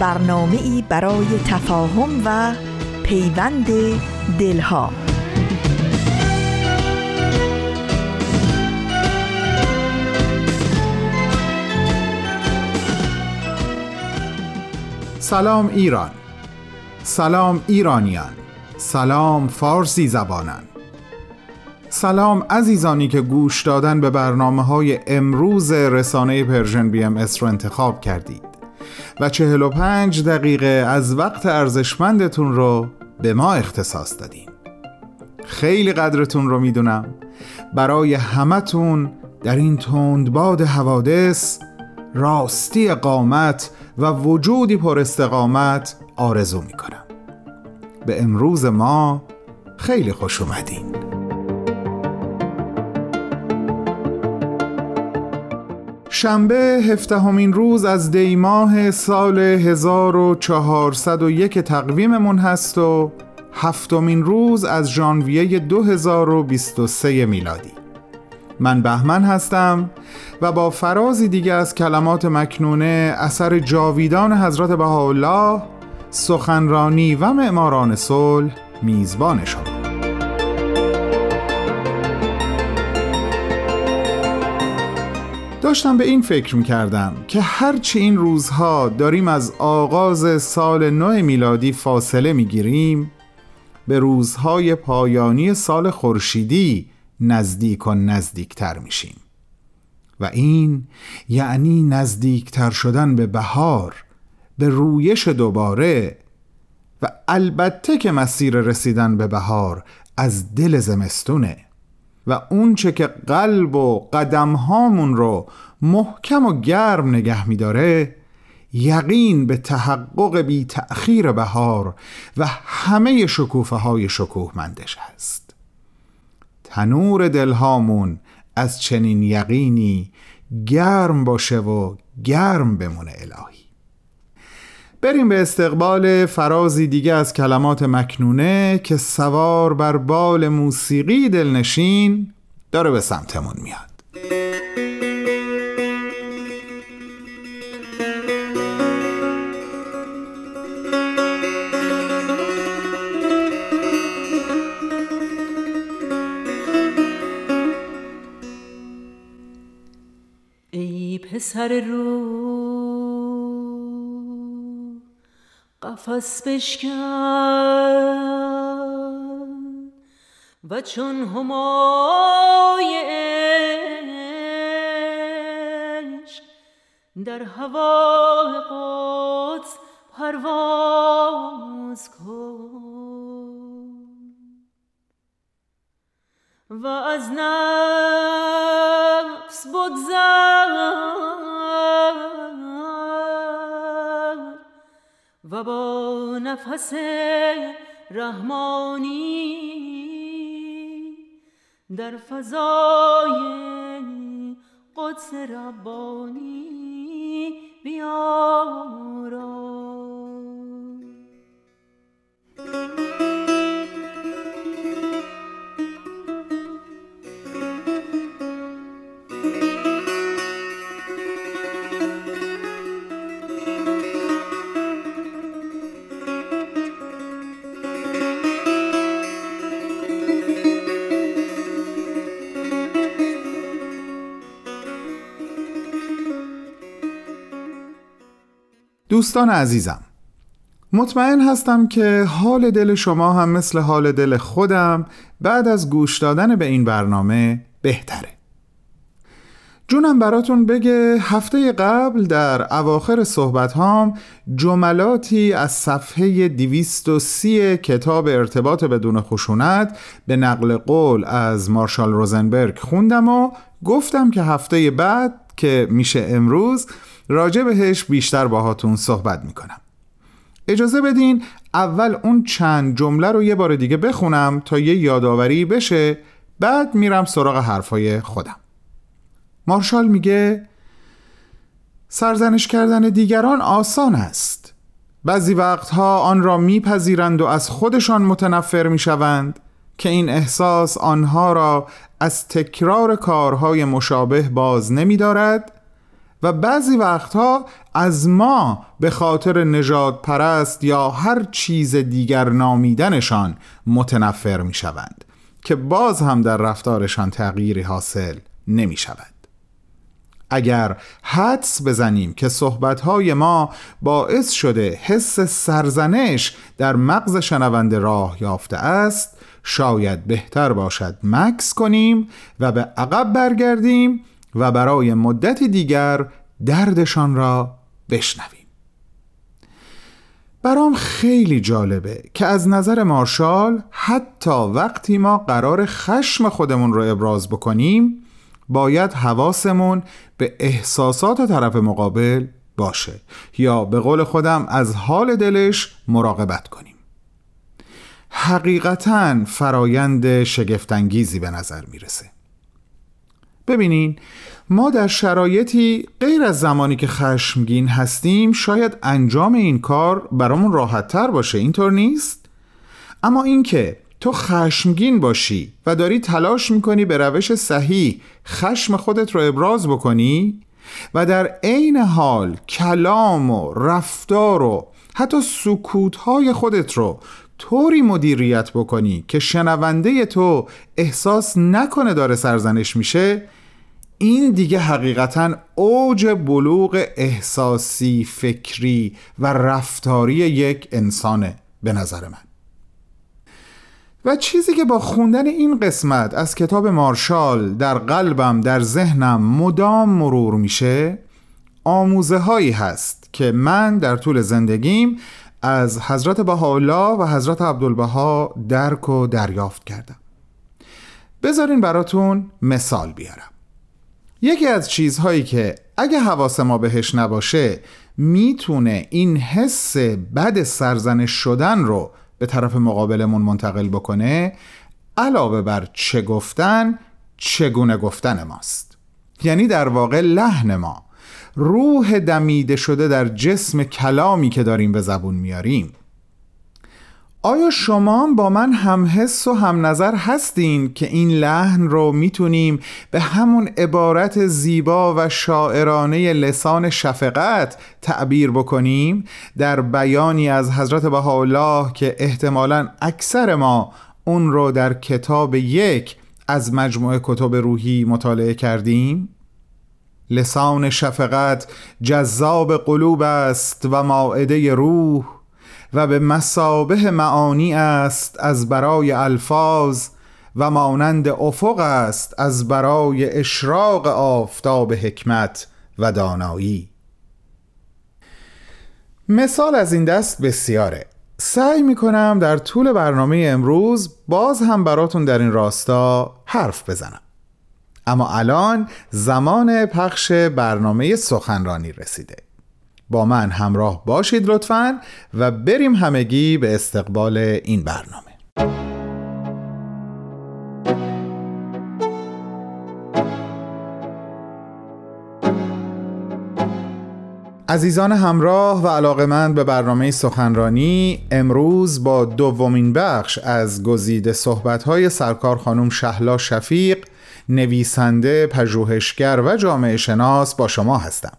برنامه ای برای تفاهم و پیوند دلها. سلام ایران. سلام ایرانیان. سلام فارسی زبانان. سلام عزیزانی که گوش دادن به برنامه های امروز رسانه Persian BMS رو انتخاب کردید. و 45 دقیقه از وقت ارزشمندتون رو به ما اختصاص دادین. خیلی قدرتون رو می‌دونم. برای همتون در این تندباد حوادث راستی قامت و وجودی پر استقامت آرزو می‌کنم. به امروز ما خیلی خوش اومدین. شنبه هفدهمین روز از دیماه سال 1401 تقویممون هست و هفتمین روز از ژانویه 2023 میلادی. من بهمن هستم و با فرازی دیگه از کلمات مکنونه اثر جاویدان حضرت بهاءالله سخنرانی و معماران صلح میزبان شما داشتم به این فکر می‌کردم که هرچی این روزها داریم از آغاز سال نو میلادی فاصله می‌گیریم به روزهای پایانی سال خورشیدی نزدیک و نزدیکتر میشیم. و این یعنی نزدیکتر شدن به بهار به رویش دوباره و البته که مسیر رسیدن به بهار از دل زمستونه. و اونچه که قلب و قدم هامون رو محکم و گرم نگه میداره یقین به تحقق بی تأخیر بهار و همه شکوفه های شکوه مندش هست. تنور دلهامون از چنین یقینی گرم باشه و گرم بمونه الهی. بریم به استقبال فرازی دیگه از کلمات مکنونه که سوار بر بال موسیقی دلنشین داره به سمتمون میاد. ای پسر رو قفس بشکن و چون همای عشق در هوای قدس پرواز کن و از نفس بگذر و با نفس رحمانی در فضای قدس ربانی بیارا. دوستان عزیزم مطمئن هستم که حال دل شما هم مثل حال دل خودم بعد از گوش دادن به این برنامه بهتره. جونم براتون بگه هفته قبل در اواخر صحبت هام جملاتی از صفحه 230 کتاب ارتباط بدون خشونت به نقل قول از مارشال روزنبرگ خوندم و گفتم که هفته بعد که میشه امروز راجع بهش بیشتر باهاتون صحبت می‌کنم. اجازه بدین اول اون چند جمله رو یه بار دیگه بخونم تا یه یادآوری بشه بعد میرم سراغ حرفای خودم. مارشال میگه سرزنش کردن دیگران آسان است. بعضی وقتها آن را میپذیرند و از خودشان متنفر می‌شوند که این احساس آنها را از تکرار کارهای مشابه باز نمیدارد و بعضی وقتها از ما به خاطر نجات پرست یا هر چیز دیگر نامیدنشان متنفر می شوند که باز هم در رفتارشان تغییری حاصل نمی شود اگر حدس بزنیم که صحبتهای ما باعث شده حس سرزنش در مغز شنونده راه یافته است شاید بهتر باشد مکس کنیم و به عقب برگردیم و برای مدتی دیگر دردشان را بشنویم. برام خیلی جالبه که از نظر مارشال حتی وقتی ما قرار خشم خودمون رو ابراز بکنیم باید حواسمون به احساسات طرف مقابل باشه یا به قول خودم از حال دلش مراقبت کنیم. حقیقتا فرایند شگفتانگیزی به نظر می‌رسه. ببینین ما در شرایطی غیر از زمانی که خشمگین هستیم شاید انجام این کار برامون راحت تر باشه اینطور نیست؟ اما اینکه تو خشمگین باشی و داری تلاش می‌کنی به روش صحیح خشم خودت رو ابراز بکنی و در عین حال کلام و رفتار و حتی سکوتهای خودت رو طوری مدیریت بکنی که شنونده تو احساس نکنه داره سرزنش میشه این دیگه حقیقتا اوج بلوغ احساسی فکری و رفتاری یک انسانه به نظر من. و چیزی که با خوندن این قسمت از کتاب مارشال در قلبم در ذهنم مدام مرور میشه آموزه هایی هست که من در طول زندگیم از حضرت بهاءالله و حضرت عبدالبها درک و دریافت کردم. بذارین براتون مثال بیارم. یکی از چیزهایی که اگه حواس ما بهش نباشه می‌تونه این حس بد سرزنش شدن رو به طرف مقابلمون منتقل بکنه علاوه بر چه گفتن چگونه گفتن ماست. یعنی در واقع لحن ما روح دمیده شده در جسم کلامی که داریم به زبون میاریم. آیا شما با من هم حس و هم نظر هستین که این لحن رو می‌تونیم به همون عبارت زیبا و شاعرانه لسان شفقت تعبیر بکنیم در بیانی از حضرت بهاءالله که احتمالا اکثر ما اون رو در کتاب یک از مجموعه کتب روحی مطالعه کردیم؟ لسان شفقت جذاب قلوب است و ماعده روح و به مسابه معانی است از برای الفاظ و مانند افق است از برای اشراق آفتاب حکمت و دانایی. مثال از این دست بسیاره. سعی می‌کنم در طول برنامه امروز باز هم براتون در این راستا حرف بزنم. اما الان زمان پخش برنامه سخنرانی رسیده. با من همراه باشید لطفا و بریم همگی به استقبال این برنامه. عزیزان همراه و علاقمند به برنامه سخنرانی امروز با دومین بخش از گزیده صحبت‌های سرکار خانم شهلا شفیق نویسنده، پژوهشگر و جامعه شناس با شما هستم.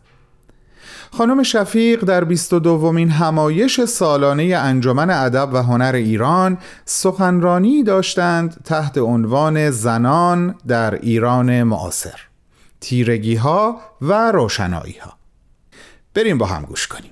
خانم شفیق در 22 دومین همایش سالانه انجمن ادب و هنر ایران سخنرانی داشتند تحت عنوان زنان در ایران معاصر تیرگی ها و روشنایی ها بریم با هم گوش کنیم.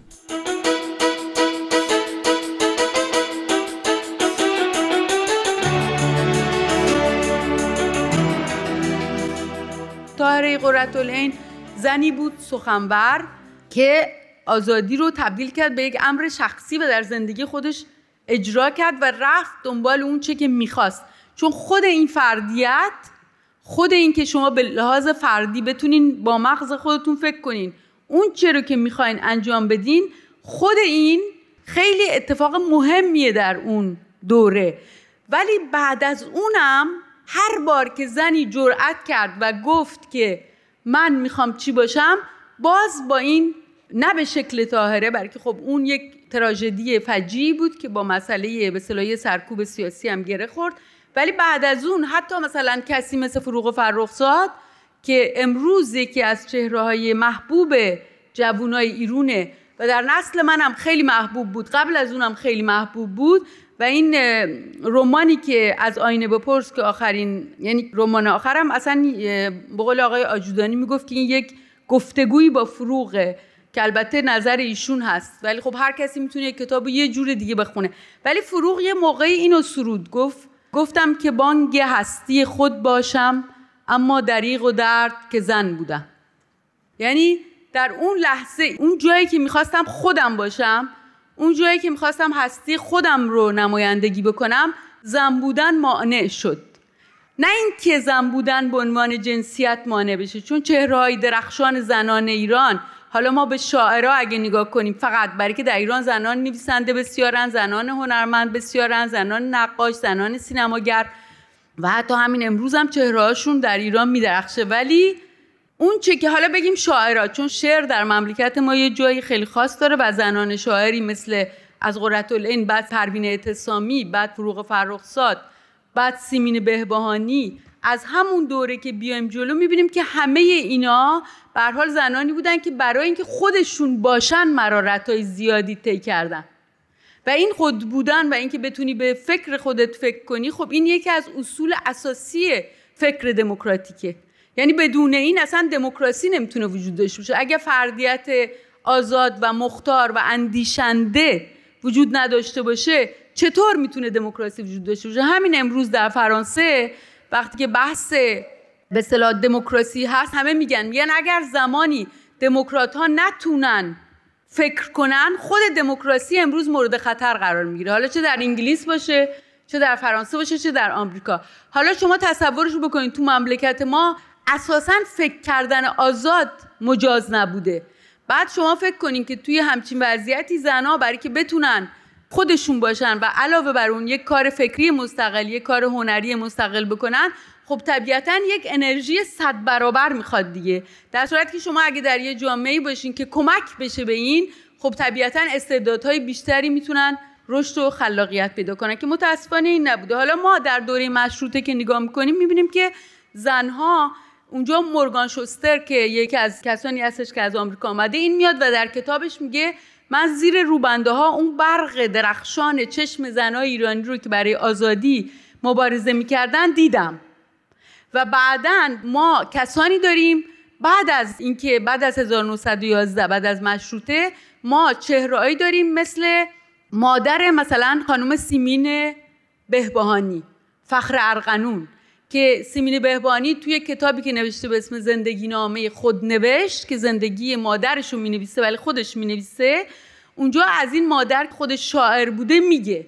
تا مظاهره قرتالعین زنی بود سخنور که آزادی رو تبدیل کرد به یک امر شخصی و در زندگی خودش اجرا کرد و رفت دنبال اون چه که می‌خواست. چون خود این فردیت خود این که شما به لحاظ فردی بتونین با مغز خودتون فکر کنین اون چه رو که می‌خواین انجام بدین خود این خیلی اتفاق مهمیه در اون دوره. ولی بعد از اونم هر بار که زنی جرأت کرد و گفت که من می‌خوام چی باشم باز با این نه به شکل طاهره بلکه خب اون یک تراژدی فجیعی بود که با مسئله به سرکوب سیاسی هم گره خورد. ولی بعد از اون حتی مثلا کسی مثل فروغ فرخزاد که امروز یکی از چهره های محبوب جوانای ایرونه و در نسل منم خیلی محبوب بود قبل از اونم خیلی محبوب بود و این رمانی که از آینه بپرس که آخرین یعنی رمان آخرم اصلا به قول آقای آجودانی می‌گفت که این یک گفتگویی با فروغه که البته نظر ایشون هست. ولی خب هر کسی می‌تونه کتاب یه جور دیگه بخونه. ولی فروغ یه موقعی اینو سرود گفت. گفتم که بانگ هستی خود باشم اما دریغ و درد که زن بودم. یعنی در اون لحظه اون جایی که می‌خواستم خودم باشم اون جایی که می‌خواستم هستی خودم رو نمایندگی بکنم زن بودن مانع شد. نه اینکه زن بودن به عنوان جنسیت مانع بشه چون چهرههای درخشان زنان ایران حالا ما به شاعرها اگه نگاه کنیم فقط برای که در ایران زنان نویسنده بسیارن زنان هنرمند بسیارن زنان نقاش زنان سینماگر و حتی همین امروز هم چهرهاشون در ایران میدرخشه. ولی اون چه که حالا بگیم شاعرها چون شعر در مملکت ما یه جایی خیلی خاص داره و زنان شاعری مثل از العین بعد پروین اعتصامی بعد فروغ فرخزاد بعد سیمین بهبهانی از همون دوره که بیایم جلو می‌بینیم که همه اینا به حال زنانی بودن که برای اینکه خودشون باشن مرارت های زیادی طی کردن. و این خود بودن و اینکه بتونی به فکر خودت فکر کنی خب این یکی از اصول اساسی فکر دموکراتیکه. یعنی بدون این اصلا دموکراسی نمی‌تونه وجود داشته باشه. اگه فردیت آزاد و مختار و اندیشنده وجود نداشته باشه چطور می‌تونه دموکراسی وجود داشته باشه؟ همین امروز در فرانسه وقتی که بحث به اصطلاح دموکراسی هست همه میگن میگن اگر زمانی دموکرات ها نتونن فکر کنن خود دموکراسی امروز مورد خطر قرار می‌گیره. حالا چه در انگلیس باشه چه در فرانسه باشه چه در آمریکا. حالا شما تصورش رو بکنید تو مملکت ما اساسا فکر کردن آزاد مجاز نبوده. بعد شما فکر کنین که توی همچین وضعیتی زنها برای که بتونن خودشون باشن و علاوه بر اون یک کار فکری مستقل یک کار هنری مستقل بکنن خب طبیعتا یک انرژی صد برابر می‌خواد دیگه. در صورتی که شما اگه در یه جامعه باشین که کمک بشه به این خب طبیعتا استعدادهای بیشتری می‌تونن رشد و خلاقیت پیدا کنن که متاسفانه این نبوده. حالا ما در دوره مشروطه که نگاه می‌کنیم می‌بینیم که زنها اونجا مورگان شوستر که یکی از کسانی هستش که از آمریکا آمده این میاد و در کتابش میگه من زیر روبنده ها اون برق درخشان چشم زنای ایرانی رو که برای آزادی مبارزه می‌کردن دیدم. و بعدا ما کسانی داریم بعد از اینکه بعد از 1911 بعد از مشروطه ما چهرهایی داریم مثل مادر مثلا خانم سیمین بهبهانی فخر ارقنون که سیمین بهبانی توی کتابی که نوشته به اسم زندگی نامه خود نوشت که زندگی مادرش رو می نویسه ولی خودش می نویسه اونجا از این مادر که خودش شاعر بوده میگه.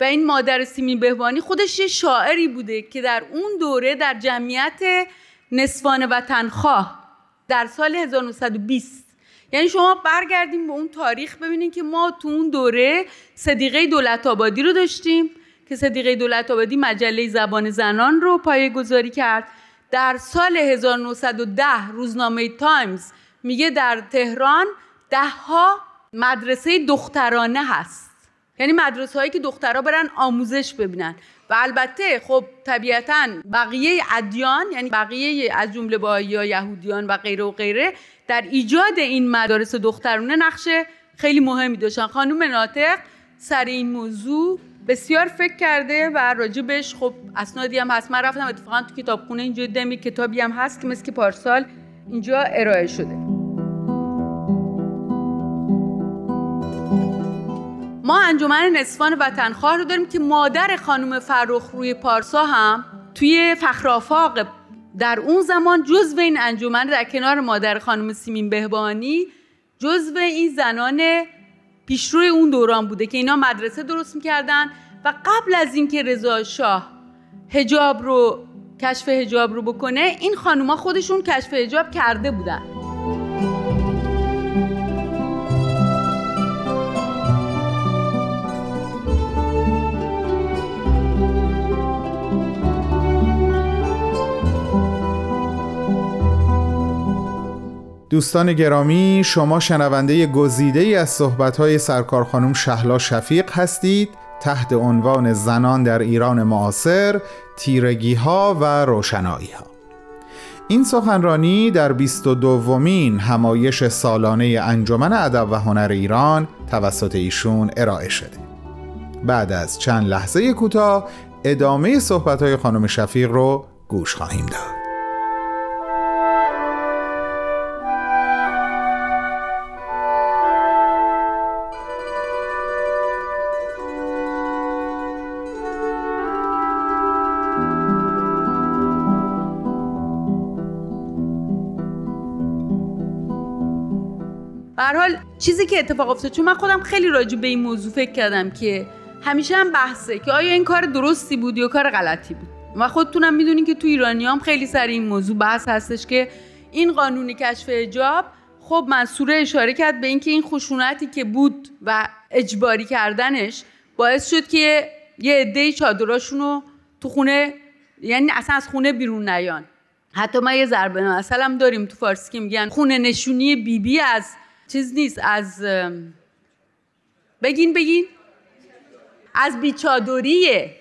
و این مادر سیمین بهبانی خودش یه شاعری بوده که در اون دوره در جمعیت نسوان وطنخواه در سال 1920 یعنی شما برگردیم به اون تاریخ ببینید که ما تو اون دوره صدیقه دولت آبادی رو داشتیم. که صدیقه دولت آبادی مجله زبان زنان رو پایه گذاری کرد. در سال 1910 روزنامه تایمز میگه در تهران دهها مدرسه دخترانه هست. یعنی مدرسه هایی که دخترها برن آموزش ببینن. و البته خب طبیعتا بقیه ادیان یعنی بقیه از جمله باهایی یا یهودیان و غیره و غیره در ایجاد این مدارس دخترانه نقش خیلی مهمی داشتن. خانم ناطق سر این موضوع بسیار فکر کرده و راجبش خب اسنادی هم هست. من رفتم اتفاقا تو کتابخونه اینجا دمی کتابی هم هست که مثل پارسال اینجا ارائه شده. ما انجمن نصفان وطنخواه رو داریم که مادر خانم فرخ روی پارسا هم توی فخر آفاق در اون زمان جزو این انجمن در کنار مادر خانم سیمین بهبانی جزو این زنان پیشروی اون دوران بوده که اینا مدرسه درست می‌کردن و قبل از اینکه رضا شاه هجاب رو کشف هجاب رو بکنه این خانوما خودشون کشف هجاب کرده بودن. دوستان گرامی شما شنونده گزیده ای از صحبت‌های سرکار خانم شهلا شفیق هستید. تحت عنوان زنان در ایران معاصر تیرگی ها و روشنایی ها این سخنرانی در 22 دومین همایش سالانه انجمن ادب و هنر ایران توسط ایشون ارائه شده. بعد از چند لحظه کوتاه ادامه صحبت‌های خانم شفیق رو گوش خواهیم داد. چیزی که اتفاق افتاد چون من خودم خیلی راجع به این موضوع فکر کردم که همیشه هم بحثه که آیا این کار درستی بود یا کار غلطی بود. و خودتونم می‌دونین که تو ایرانی هم خیلی سر این موضوع بحث هستش که این قانون کشف اجاب خب منصوره اشاره کرد به اینکه این خشونتی که بود و اجباری کردنش باعث شد که یه عده چادراشون رو تو خونه یعنی اصلا از خونه بیرون نیان. حتی ما یه ضربه مثلا داریم تو فارسی که میگن خونه نشونی بیبی بی از چیز نیست از بگین بگین. از بیچادریه.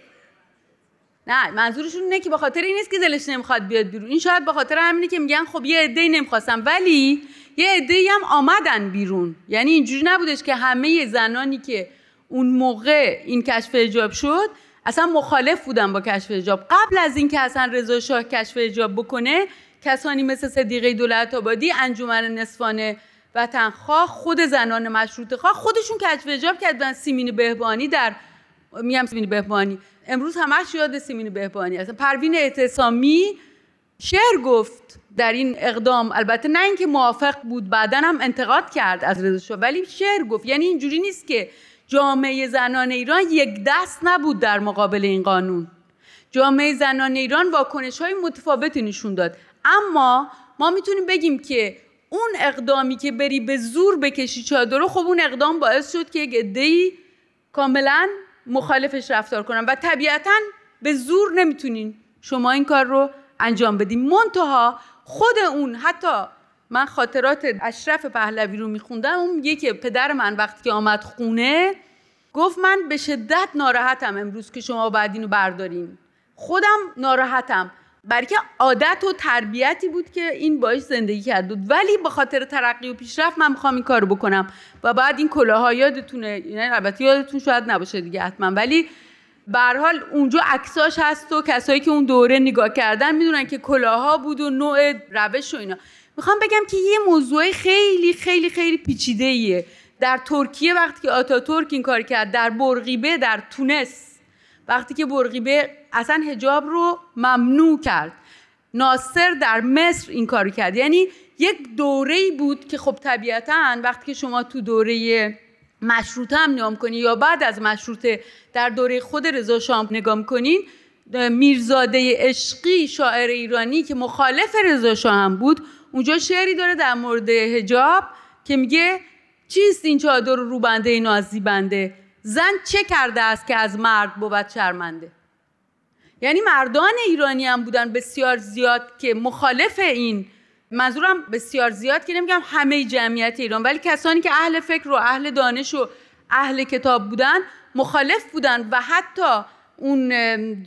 نه منظورشون اینه که به خاطر این نیست که دلش نمی‌خواد بیاد بیرون. این شاید به خاطر همینه که میگن خب یه عده نمی‌خواستم ولی یه عده هم آمدن بیرون. یعنی اینجوری نبودش که همه زنانی که اون موقع این کشف اجاب شد اصلا مخالف بودن با کشف اجاب قبل از اینکه اصلا رضا شاه کشف اجاب بکنه کسانی مثل صدیقه دولت آبادی انجمن نصفانه وطنخواه خود زنان مشروط خواه خودشون کشف اجاب کردن سیمین بهبانی در میگم سیمین بهبانی. امروز همش یاد سیمین بهبانی اصلا پروین اعتصامی شعر گفت در این اقدام. البته نه اینکه موافق بود بعدا هم انتقاد کرد از رضا ولی شعر گفت. یعنی اینجوری نیست که جامعه زنان ایران یک دست نبود در مقابل این قانون. جامعه زنان ایران واکنش های متفاوتی نشون داد. اما ما می‌تونیم بگیم که اون اقدامی که بری به زور بکشی چادر رو خب اون اقدام باعث شد که عده‌ای کاملا مخالفش رفتار کنن. و طبیعتا به زور نمی‌تونین شما این کار رو انجام بدین. منتها خود اون حتی من خاطرات اشرف پهلوی رو میخوندم اون میگه که پدر من وقتی که آمد خونه گفت من به شدت ناراحتم امروز که شما باید اینو بردارین. خودم ناراحتم. برای که عادت و تربیتی بود که این باش زندگی کرد بود. ولی به خاطر ترقی و پیشرفت من می‌خوام این کارو بکنم و بعد این کلاها یادتونه یعنی البته یادتون شاید نباشه دیگه حتما ولی به حال اونجا عکساش هست و کسایی که اون دوره نگاه کردن می‌دونن که کلاها بود و نوع روش و اینا. می‌خوام بگم که یه موضوع خیلی خیلی خیلی پیچیده ایه در ترکیه وقتی که آتاتورک این کار کرد در برقیبه در تونس وقتی که برقیبه اصلا هجاب رو ممنوع کرد. ناصر در مصر این کارو کرد. یعنی یک دوره بود که خب طبیعتا وقتی که شما تو دوره مشروطه هم نگاه کنی یا بعد از مشروطه در دوره خود رضا شاه نگاه کنین میرزاده عشقی شاعر ایرانی که مخالف رضا شاه هم بود اونجا شعری داره در مورد هجاب که میگه چیست این چادر رو بنده نازی بنده؟ زن چه کرده است که از مرد بود شرمنده؟ یعنی مردان ایرانی هم بودن بسیار زیاد که مخالف این منظورم بسیار زیاد که نمیگم همه جمعیت ایران ولی کسانی که اهل فکر و اهل دانش و اهل کتاب بودن مخالف بودن و حتی اون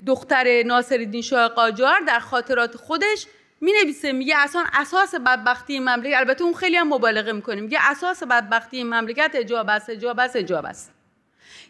دختر ناصرالدین شاه قاجار در خاطرات خودش می نویسه میگه اصلا اساس بدبختی مملکت البته اون خیلی هم مبالغه می‌کنه میگه اساس بدبختی مملکت اجاب است اجاب است اجاب است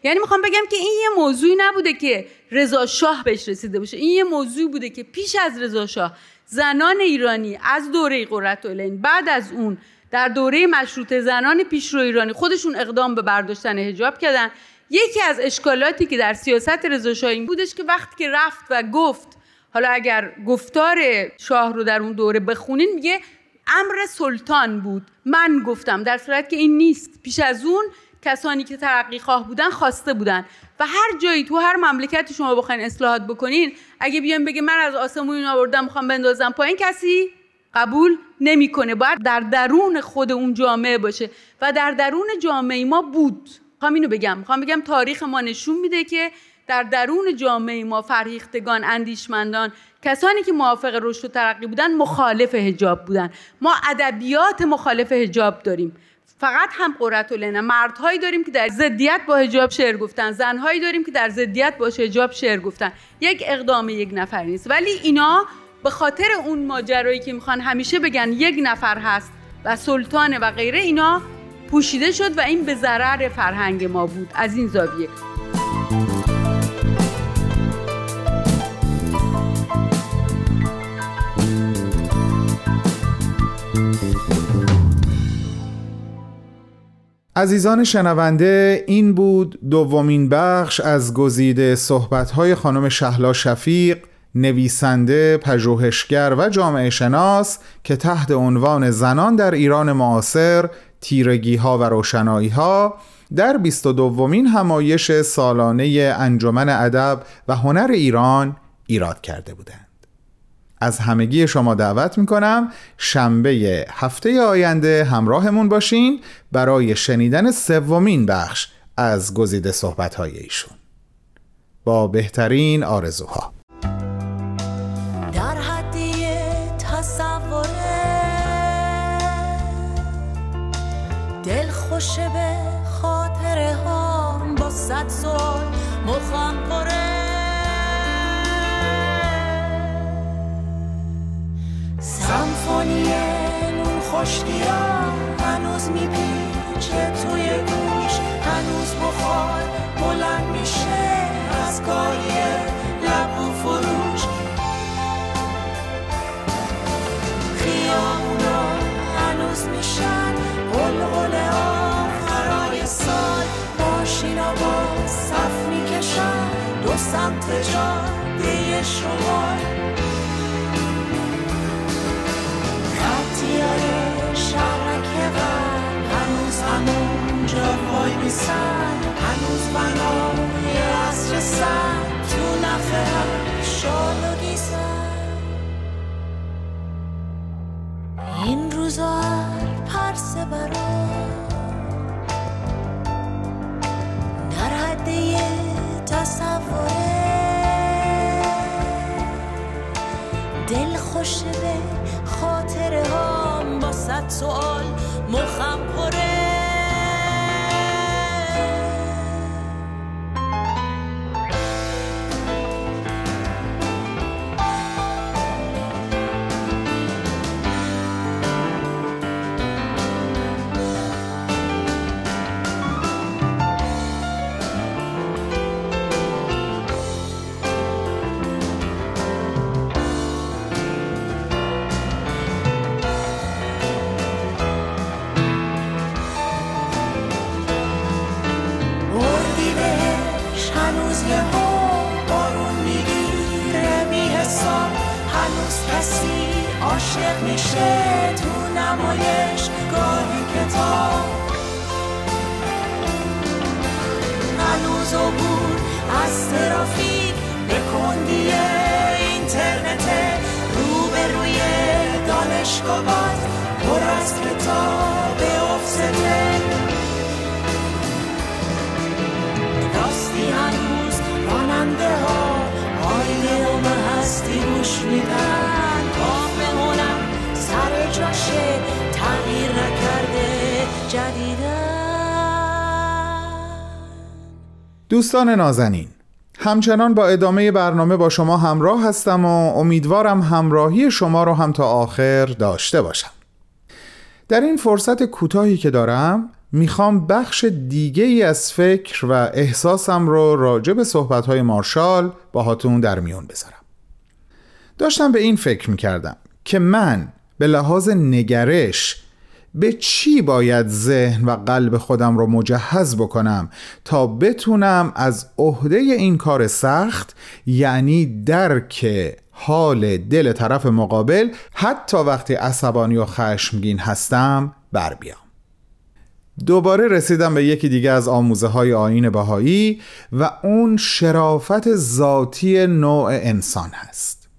یعنی می‌خوام بگم که این یه موضوعی نبوده که رضا شاه بهش رسیده باشه. این یه موضوعی بوده که پیش از رضا شاه زنان ایرانی از دوره قررت بعد از اون در دوره مشروطه زنان پیشرو ایرانی خودشون اقدام به برداشتن حجاب کردن. یکی از اشکالاتی که در سیاست رضا شاه این بودش که وقتی که رفت و گفت حالا اگر گفتار شاه رو در اون دوره بخونین میگه امر سلطان بود. من گفتم. در صورت که این نیست. پیش از اون کسانی که ترقی خواه بودن خواسته بودن. و هر جایی تو هر مملکتی شما بخواین اصلاحات بکنین اگه بیان بگه من از آسمون آوردم می‌خوام بندازم پایین کسی قبول نمی‌کنه. باید در درون خود اون جامعه باشه. و در درون جامعه ما بود. می‌خوام اینو بگم. می‌خوام بگم تاریخ ما نشون میده که در درون جامعه ما فرهیختگان اندیشمندان کسانی که موافق رشد و ترقی بودن مخالف حجاب بودن. ما ادبیات مخالف حجاب داریم. فقط هم قرت لنا مردهایی داریم که در ضدیت با حجاب شعر گفتن. زنهایی داریم که در ضدیت با حجاب شعر گفتن. یک اقدام یک نفر نیست. ولی اینا به خاطر اون ماجرایی که می‌خوان همیشه بگن یک نفر هست و سلطانه و غیره اینا پوشیده شد و این به ضرر فرهنگ ما بود. از این زاویه. عزیزان شنونده این بود دومین بخش از گزیده صحبت‌های خانم شهلا شفیق نویسنده، پژوهشگر و جامعه شناس که تحت عنوان زنان در ایران معاصر تیرگی ها و روشنایی ها در 22 دومین همایش سالانه انجمن ادب و هنر ایران ایراد کرده بودند. از همگی شما دعوت می‌کنم. شنبه هفته آینده همراهمون باشین برای شنیدن سومین بخش از گزیده صحبت ایشون. با بهترین آرزوها. در دل سمفونی نون خوشگیا هنوز میپیچه توی گوش. هنوز بخار بلند میشه از کاری لبو فروش. خیابونا هنوز میشن قلقل آخرای سال. ماشینا با صف می‌کشن دو سمت جاده شمال. خطیای شهرک هنوز همونجا وای میسن هنوز بنای عصر سن تو شال و این روزا پرسه برا. در حده تصوره. دل خوش به خاطره هم با صد سوال مخم پره دوستان نازنین همچنان با ادامه برنامه با شما همراه هستم و امیدوارم همراهی شما رو هم تا آخر داشته باشم. در این فرصت کوتاهی که دارم می‌خوام بخش دیگه ای از فکر و احساسم رو راجع به صحبتهای مارشال با هاتون در میون بذارم. داشتم به این فکر می‌کردم که من به لحاظ نگرش به چی باید ذهن و قلب خودم رو مجهز بکنم تا بتونم از عهده این کار سخت یعنی درک حال دل طرف مقابل حتی وقتی عصبانی و خشمگین هستم بر بیام. دوباره رسیدم به یکی دیگه از آموزه های آین بهایی و اون شرافت ذاتی نوع انسان هست.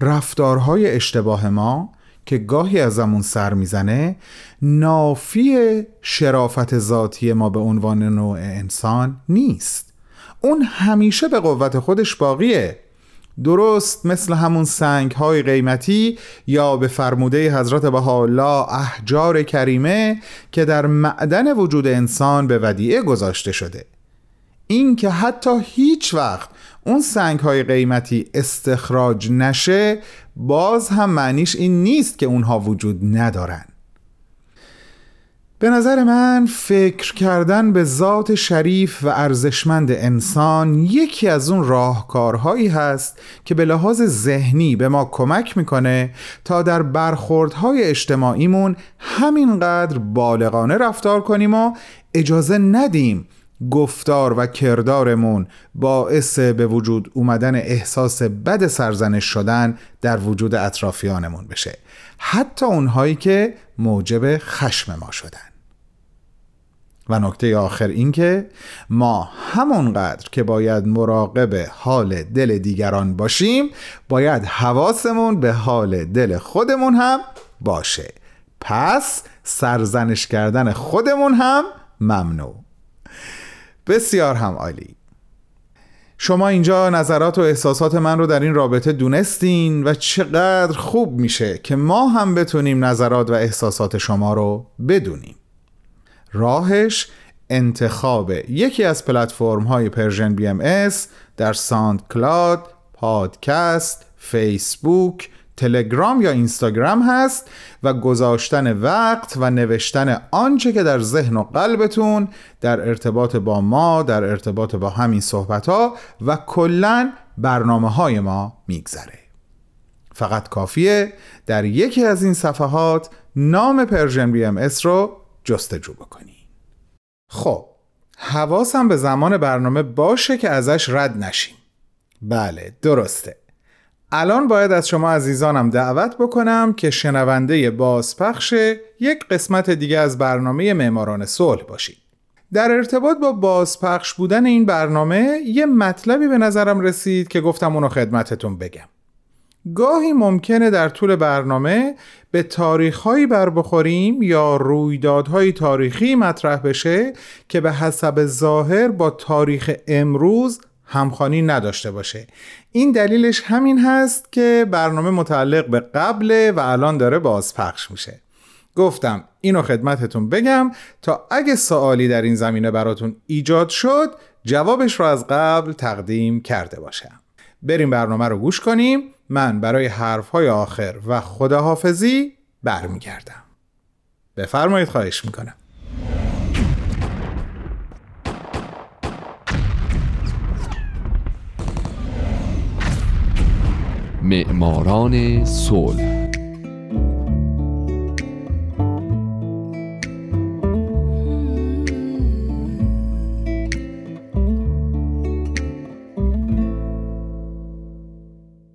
رفتارهای اشتباه ما که گاهی ازمون سر می‌زنه نافی شرافت ذاتی ما به عنوان نوع انسان نیست. اون همیشه به قوت خودش باقیه. درست مثل همون سنگ های قیمتی یا به فرموده حضرت بهاءالله احجار کریمه که در معدن وجود انسان به ودیعه گذاشته شده. این که حتی هیچ وقت اون سنگ های قیمتی استخراج نشه باز هم معنیش این نیست که اونها وجود ندارن. به نظر من فکر کردن به ذات شریف و ارزشمند انسان یکی از اون راهکارهایی هست که به لحاظ ذهنی به ما کمک می‌کنه تا در برخوردهای اجتماعیمون همینقدر بالغانه رفتار کنیم و اجازه ندیم گفتار و کردارمون باعث به وجود اومدن احساس بد سرزنش شدن در وجود اطرافیانمون بشه. حتی اونهایی که موجب خشم ما شدن. و نکته آخر این که ما همونقدر که باید مراقب حال دل دیگران باشیم باید حواسمون به حال دل خودمون هم باشه. پس سرزنش کردن خودمون هم ممنون. بسیار هم عالی. شما اینجا نظرات و احساسات من رو در این رابطه دونستین و چقدر خوب میشه که ما هم بتونیم نظرات و احساسات شما رو بدونیم. راهش انتخاب یکی از پلتفرم های Persian BMS در SoundCloud، پادکست، فیسبوک، تلگرام یا اینستاگرام هست و گذاشتن وقت و نوشتن آنچه که در ذهن و قلبتون در ارتباط با ما در ارتباط با همین صحبت ها و کلا برنامه های ما میگذره. فقط کافیه در یکی از این صفحات نام Persian BMS رو جستجو بکنی خب حواسم به زمان برنامه باشه که ازش رد نشیم. بله درسته. الان باید از شما عزیزانم دعوت بکنم که شنونده بازپخش یک قسمت دیگه از برنامه معماران صلح باشید. در ارتباط با بازپخش بودن این برنامه یه مطلبی به نظرم رسید که گفتم اونو خدمتتون بگم. گاهی ممکنه در طول برنامه به تاریخهایی بر بخوریم یا رویدادهای تاریخی مطرح بشه که به حسب ظاهر با تاریخ امروز همخوانی نداشته باشه. این دلیلش همین هست که برنامه متعلق به قبله و الان داره بازپخش میشه. گفتم اینو خدمتتون بگم تا اگه سوالی در این زمینه براتون ایجاد شد جوابش رو از قبل تقدیم کرده باشم. بریم برنامه رو گوش کنیم. من برای حرفهای آخر و خداحافظی برمیگردم. بفرمایید خواهش می‌کنم. معماران صلح.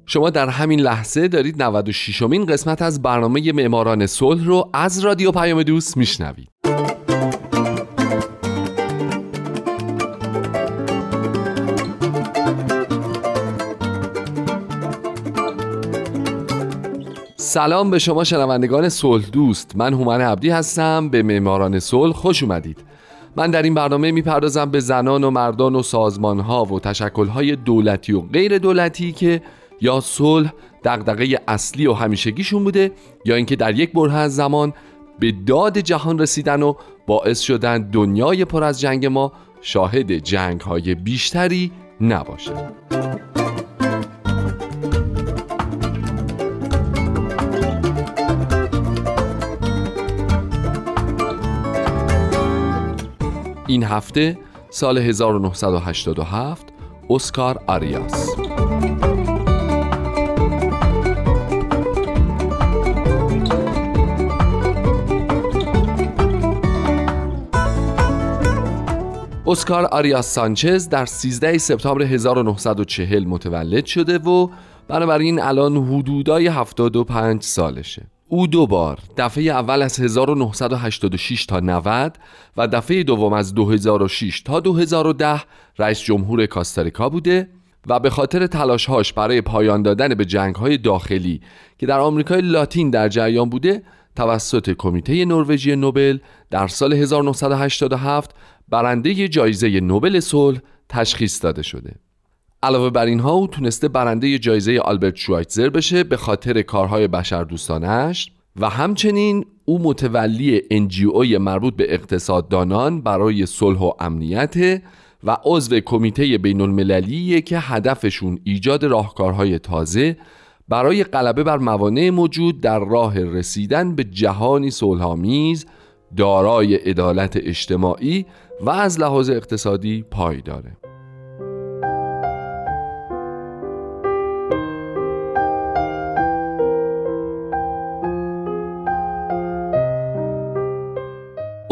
شما در همین لحظه دارید 96 امین قسمت از برنامه معماران صلح رو از رادیو پیام دوست میشنوید. سلام به شما شنوندگان صلح دوست. من هومن عبدی هستم. به معماران صلح خوش اومدید. من در این برنامه می‌پردازم به زنان و مردان و سازمان ها و تشکل های دولتی و غیر دولتی که یا صلح دغدغه اصلی و همیشگیشون بوده یا اینکه در یک بره از زمان به داد جهان رسیدن و باعث شدن دنیای پر از جنگ ما شاهد جنگ های بیشتری نباشه. این هفته سال 1987 اسکار آریاس. اسکار آریاس سانچز در 13 سپتامبر 1940 متولد شده و بنابراین الان حدودای 75 سالشه. او دو بار دفعه اول از 1986 تا 90 و دفعه دوم از 2006 تا 2010 رئیس جمهور کاستاریکا بوده و به خاطر تلاشهاش برای پایان دادن به جنگهای داخلی که در آمریکای لاتین در جریان بوده توسط کمیته نروژی نوبل در سال 1987 برنده جایزه نوبل صلح تشخیص داده شده. علاوه بر اینها او تونسته برنده جایزه آلبرت شوایتزر بشه به خاطر کارهای بشردوستانش و همچنین او متولی انجیوی مربوط به اقتصاددانان برای صلح و امنیت و عضو کمیته بین المللی که هدفشون ایجاد راهکارهای تازه برای غلبه بر موانع موجود در راه رسیدن به جهانی صلحآمیز دارای عدالت اجتماعی و از لحاظ اقتصادی پایداره.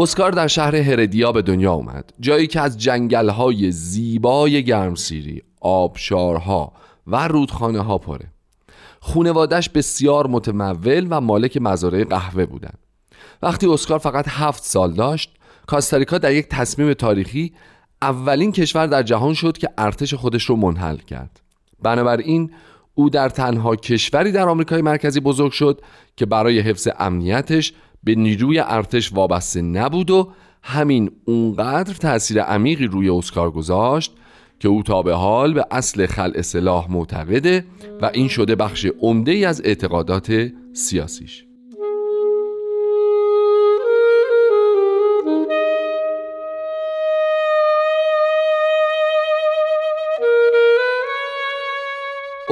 اسکار در شهر هردیا به دنیا اومد. جایی که از جنگلهای زیبای گرمسیری آبشارها و رودخانه ها پره. خونوادش بسیار متمول و مالک مزارع قهوه بودند وقتی اسکار فقط هفت سال داشت کاستاریکا در یک تصمیم تاریخی اولین کشور در جهان شد که ارتش خودش رو منحل کرد. بنابراین او در تنها کشوری در آمریکای مرکزی بزرگ شد که برای حفظ امنیتش به نیروی ارتش وابسته نبود و همین اونقدر تاثیر عمیقی روی اسکار گذاشت که او تا به حال به اصل خلع سلاح معتقده و این شده بخش عمده ای از اعتقادات سیاسیش.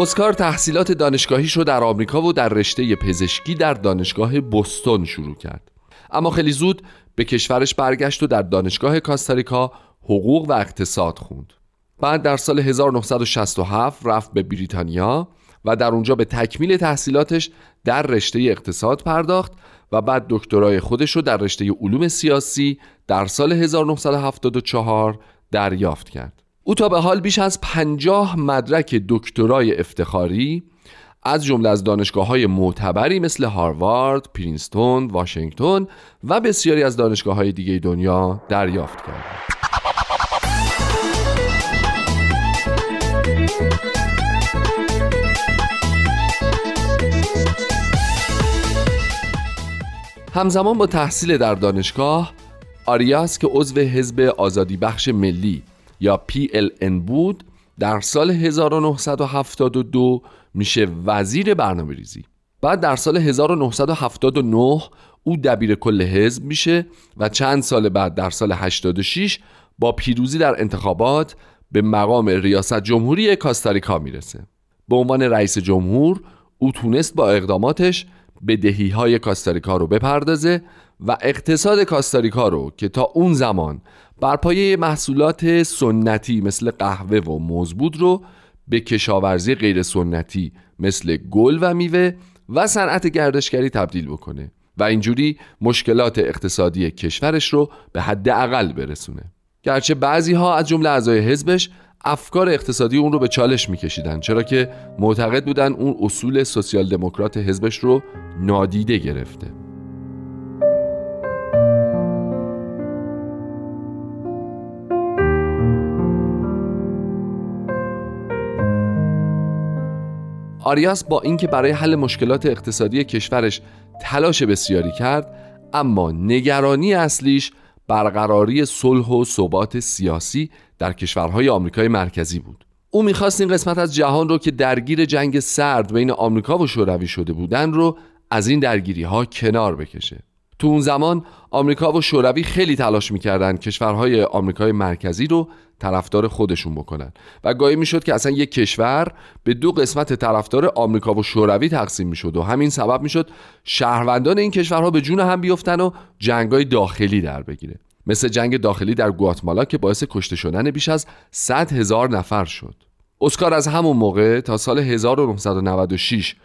اسکار تحصیلات دانشگاهیش رو در آمریکا و در رشته پزشکی در دانشگاه بوستون شروع کرد. اما خیلی زود به کشورش برگشت و در دانشگاه کاستاریکا حقوق و اقتصاد خوند. بعد در سال 1967 رفت به بریتانیا و در اونجا به تکمیل تحصیلاتش در رشته اقتصاد پرداخت و بعد دکترای خودش رو در رشته علوم سیاسی در سال 1974 دریافت کرد. او تا به حال بیش از پنجاه مدرک دکترای افتخاری از جمله از دانشگاه های معتبری مثل هاروارد، پرینستون، واشنگتن و بسیاری از دانشگاه های دیگه دنیا دریافت کرد. همزمان با تحصیل در دانشگاه آریاس که عضو حزب آزادی بخش ملی یا PLN بود در سال 1972 میشه وزیر برنامه ریزی بعد در سال 1979 او دبیر کل حزب میشه و چند سال بعد در سال 86 با پیروزی در انتخابات به مقام ریاست جمهوری کاستاریکا می‌رسه. به عنوان رئیس جمهور او تونست با اقداماتش بدهی های کاستاریکا رو بپردازه و اقتصاد کاستاریکا رو که تا اون زمان بر پایه محصولات سنتی مثل قهوه و مزبود رو به کشاورزی غیر سنتی مثل گل و میوه و صنعت گردشگری تبدیل بکنه و اینجوری مشکلات اقتصادی کشورش رو به حد اقل برسونه. گرچه بعضی ها از جمله اعضای حزبش افکار اقتصادی اون رو به چالش میکشیدن چرا که معتقد بودن اون اصول سوسیال دموکرات حزبش رو نادیده گرفته. آریاس با اینکه برای حل مشکلات اقتصادی کشورش تلاش بسیاری کرد اما نگرانی اصلیش برقراری صلح و ثبات سیاسی در کشورهای آمریکای مرکزی بود. او می‌خواست این قسمت از جهان رو که درگیر جنگ سرد بین آمریکا و شوروی شده بودن رو از این درگیری ها کنار بکشه. تو اون زمان آمریکا و شوروی خیلی تلاش می‌کردن کشورهای آمریکای مرکزی رو طرفدار خودشون بکنن. و گاهی می‌شد که اصلا یک کشور به دو قسمت طرفدار آمریکا و شوروی تقسیم می‌شد و همین سبب می‌شد شهروندان این کشورها به جون هم بیفتن و جنگای داخلی در بگیره. مثل جنگ داخلی در گواتمالا که باعث کشته شدن بیش از 100 هزار نفر شد. اسکار از همون موقع تا سال 1996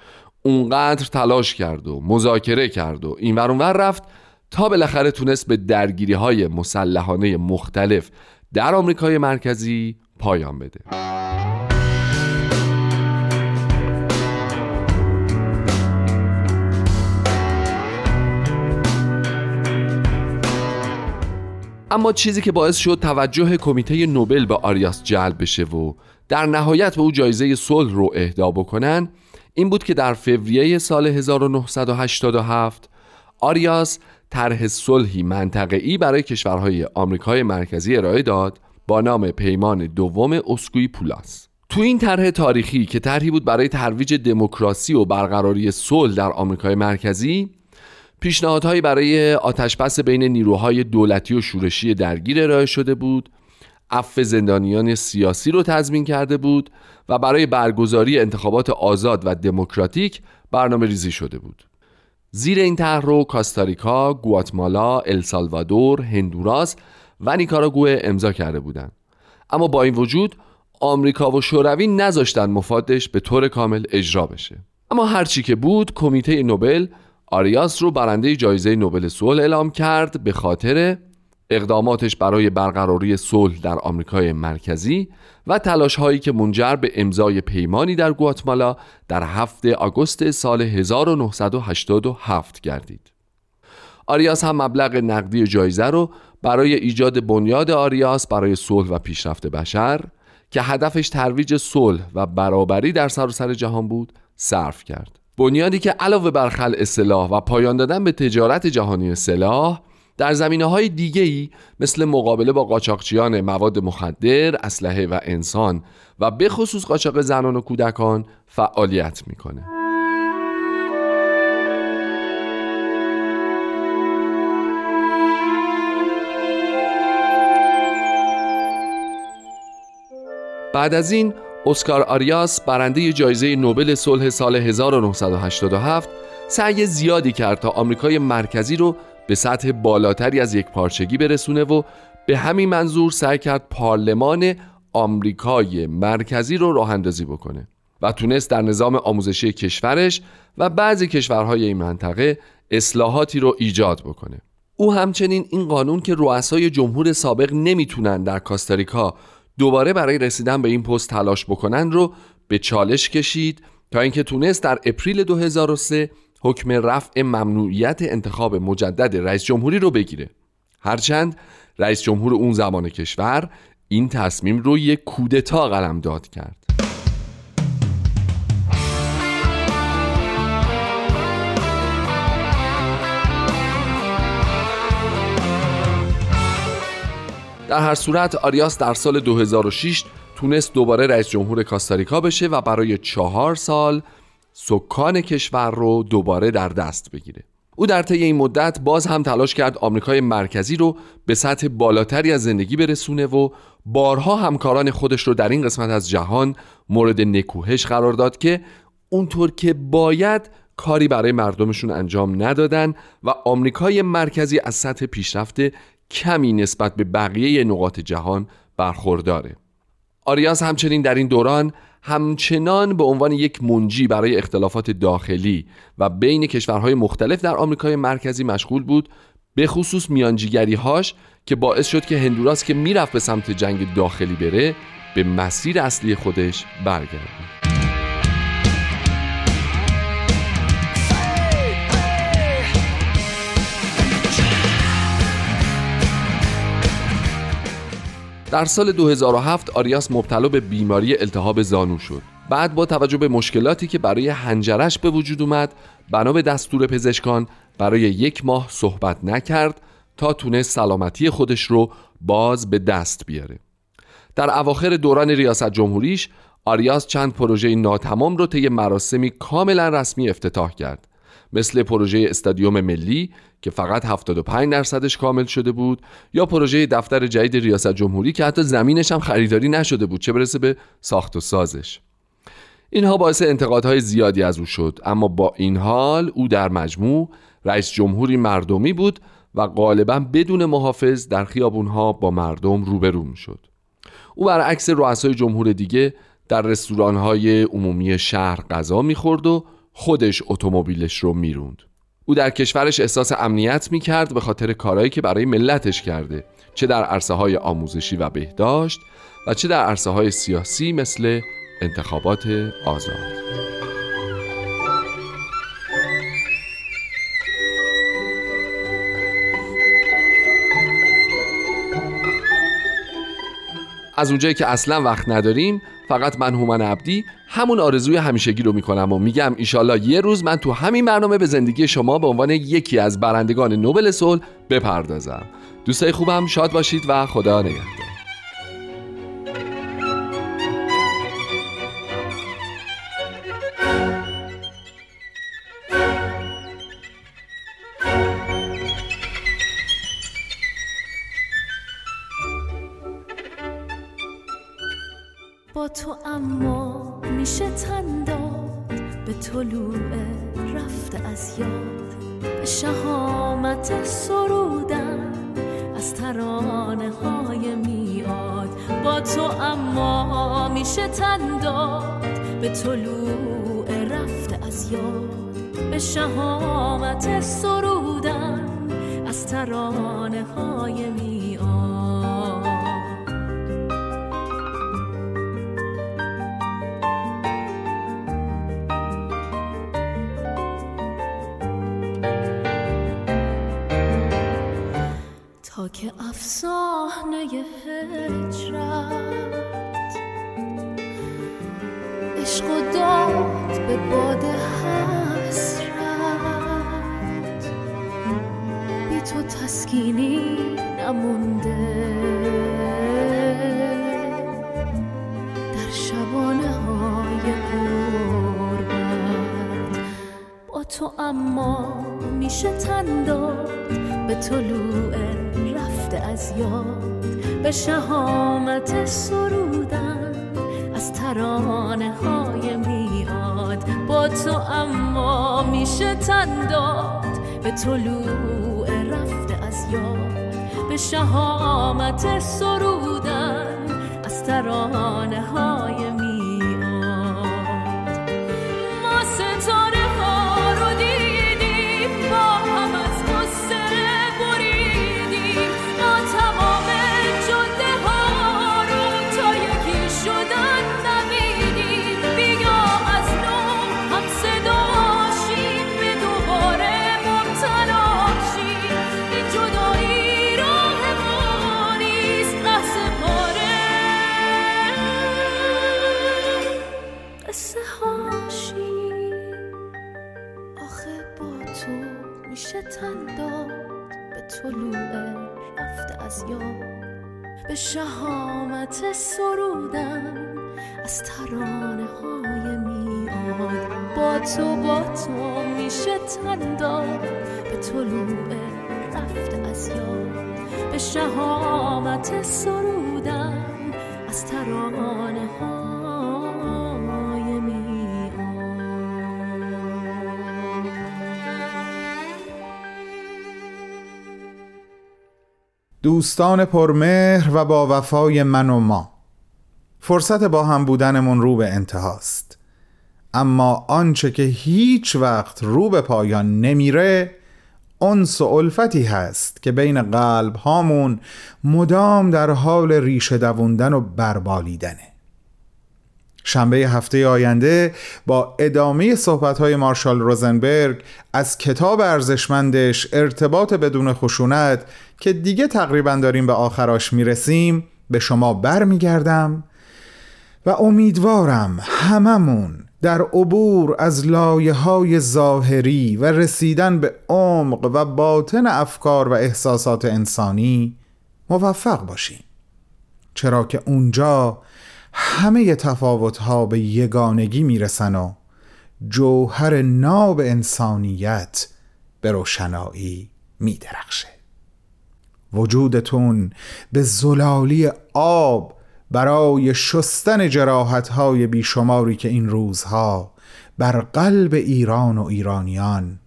اونقدر تلاش کرد و مذاکره کرد و این اونور رفت تا بالاخره تونست به درگیری های مسلحانه مختلف در آمریکای مرکزی پایان بده. اما چیزی که باعث شد توجه کمیته نوبل به آریاس جلب بشه و در نهایت به او جایزه صلح رو اهدا بکنن این بود که در فوریه سال 1987 آریاس طرح صلحی منطقه‌ای برای کشورهای آمریکای مرکزی ارائه داد با نام پیمان دوم اسکوی پولاس. تو این طرح تاریخی که طرحی بود برای ترویج دموکراسی و برقراری صلح در آمریکای مرکزی پیشنهادهایی برای آتشبس بین نیروهای دولتی و شورشی درگیر ارائه شده بود عفو زندانیان سیاسی رو تضمین کرده بود و برای برگزاری انتخابات آزاد و دموکراتیک برنامه ریزی شده بود. زیر این طرح کاستاریکا، گواتمالا، السالوادور، هندوراس و نیکاراگوه امضا کرده بودند. اما با این وجود آمریکا و شوروی نذاشتن مفادش به طور کامل اجرا بشه. اما هرچی که بود کمیته نوبل آریاس رو برنده جایزه نوبل صلح اعلام کرد به خاطر اقداماتش برای برقراری صلح در آمریکای مرکزی و تلاش هایی که منجر به امضای پیمانی در گواتمالا در هفته آگوست سال 1987 گردید. آریاس هم مبلغ نقدی جایزه رو برای ایجاد بنیاد آریاس برای صلح و پیشرفت بشر که هدفش ترویج صلح و برابری در سراسر سر جهان بود صرف کرد. بنیادی که علاوه بر خلع سلاح و پایان دادن به تجارت جهانی سلاح در زمینه های دیگه ای مثل مقابله با قاچاقچیان مواد مخدر، اسلحه و انسان و به خصوص قاچاق زنان و کودکان فعالیت می‌کنه. بعد از این اسکار آریاس برنده جایزه نوبل صلح سال 1987 سعی زیادی کرد تا آمریکای مرکزی رو به سطح بالاتری از یک پارچگی برسونه و به همین منظور سعی کرد پارلمان آمریکای مرکزی رو راه اندازی بکنه و تونست در نظام آموزشی کشورش و بعضی کشورهای این منطقه اصلاحاتی رو ایجاد بکنه. او همچنین این قانون که رؤسای جمهور سابق نمی‌تونن در کاستاریکا دوباره برای رسیدن به این پست تلاش بکنن رو به چالش کشید تا اینکه تونست در اپریل 2003 حکم رفع ممنوعیت انتخاب مجدد رئیس جمهوری رو بگیره. هرچند رئیس جمهور اون زمان کشور این تصمیم رو یک کودتا قلم داد کرد. در هر صورت آریاس در سال 2006 تونست دوباره رئیس جمهور کاستاریکا بشه و برای چهار سال سکان کشور رو دوباره در دست بگیره. او در طی این مدت باز هم تلاش کرد آمریکای مرکزی رو به سطح بالاتری از زندگی برسونه و بارها همکاران خودش رو در این قسمت از جهان مورد نکوهش قرار داد که اونطور که باید کاری برای مردمشون انجام ندادن و آمریکای مرکزی از سطح پیشرفت کمی نسبت به بقیه نقاط جهان برخورداره. آریاس همچنین در این دوران همچنان به عنوان یک منجی برای اختلافات داخلی و بین کشورهای مختلف در آمریکای مرکزی مشغول بود به خصوص میانجیگری هاش که باعث شد که هندوراس که می‌رفت به سمت جنگ داخلی بره به مسیر اصلی خودش برگرده در سال 2007 آریاس مبتلا به بیماری التهاب زانو شد. بعد با توجه به مشکلاتی که برای هنجرش به وجود اومد بنا به دستور پزشکان برای یک ماه صحبت نکرد تا تونست سلامتی خودش رو باز به دست بیاره. در اواخر دوران ریاست جمهوریش آریاس چند پروژه ناتمام رو طی مراسمی کاملا رسمی افتتاح کرد. مثل پروژه استادیوم ملی که فقط 75 درصدش کامل شده بود یا پروژه دفتر جدید ریاست جمهوری که حتی زمینش هم خریداری نشده بود چه برسه به ساخت و سازش. اینها باعث انتقادهای زیادی از او شد اما با این حال او در مجموع رئیس جمهوری مردمی بود و غالبا بدون محافظ در خیابونها با مردم روبرو شد او برعکس رؤسای جمهور دیگه در رستورانهای عمومی شهر غذا می‌خورد و خودش اتومبیلش رو می‌روند. او در کشورش احساس امنیت می کرد به خاطر کارهایی که برای ملتش کرده چه در عرصه های آموزشی و بهداشت و چه در عرصه های سیاسی مثل انتخابات آزاد. از اونجایی که اصلا وقت نداریم فقط من هومن عبدی همون آرزوی همیشگی رو می‌کنم و میگم ایشالله یه روز من تو همین برنامه به زندگی شما به عنوان یکی از برندگان نوبل صلح بپردازم. دوستای خوبم شاد باشید و خدا نگهدار. طلوع رفته از یاد. به شهامت سرودن از ترانه های میاد. با تو اما میشه تن داد. به طلوع رفته از یاد. به شهامت سرودن از ترانه های از یاد به شهامت سرودن از ترانه های میاد. با تو اما میشه تن داد. به طلوع رفته از یاد. به شهامت سرودن از ترانه های میاد دوستان پرمهر و با وفای من و ما. فرصت با هم بودنمون رو به انتهاست. اما آنچه که هیچ وقت رو به پایان نمیره انس و الفتی هست که بین قلب هامون مدام در حال ریشه دووندن و بربالیدنه. شنبه هفته آینده با ادامه صحبت‌های مارشال روزنبرگ از کتاب ارزشمندش ارتباط بدون خشونت که دیگه تقریبا داریم به آخراش می‌رسیم به شما برمیگردم و امیدوارم هممون در عبور از لایه های ظاهری و رسیدن به عمق و باطن افکار و احساسات انسانی موفق باشیم. چرا که اونجا همه تفاوتها به یگانگی می‌رسن و جوهر ناب انسانیت به روشنایی میدرخشه. وجودتون به زلالی آب برای شستن جراحتهای بیشماری که این روزها بر قلب ایران و ایرانیان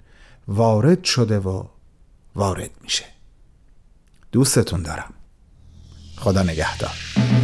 وارد شده و وارد میشه. دوستتون دارم. خدا نگهدار.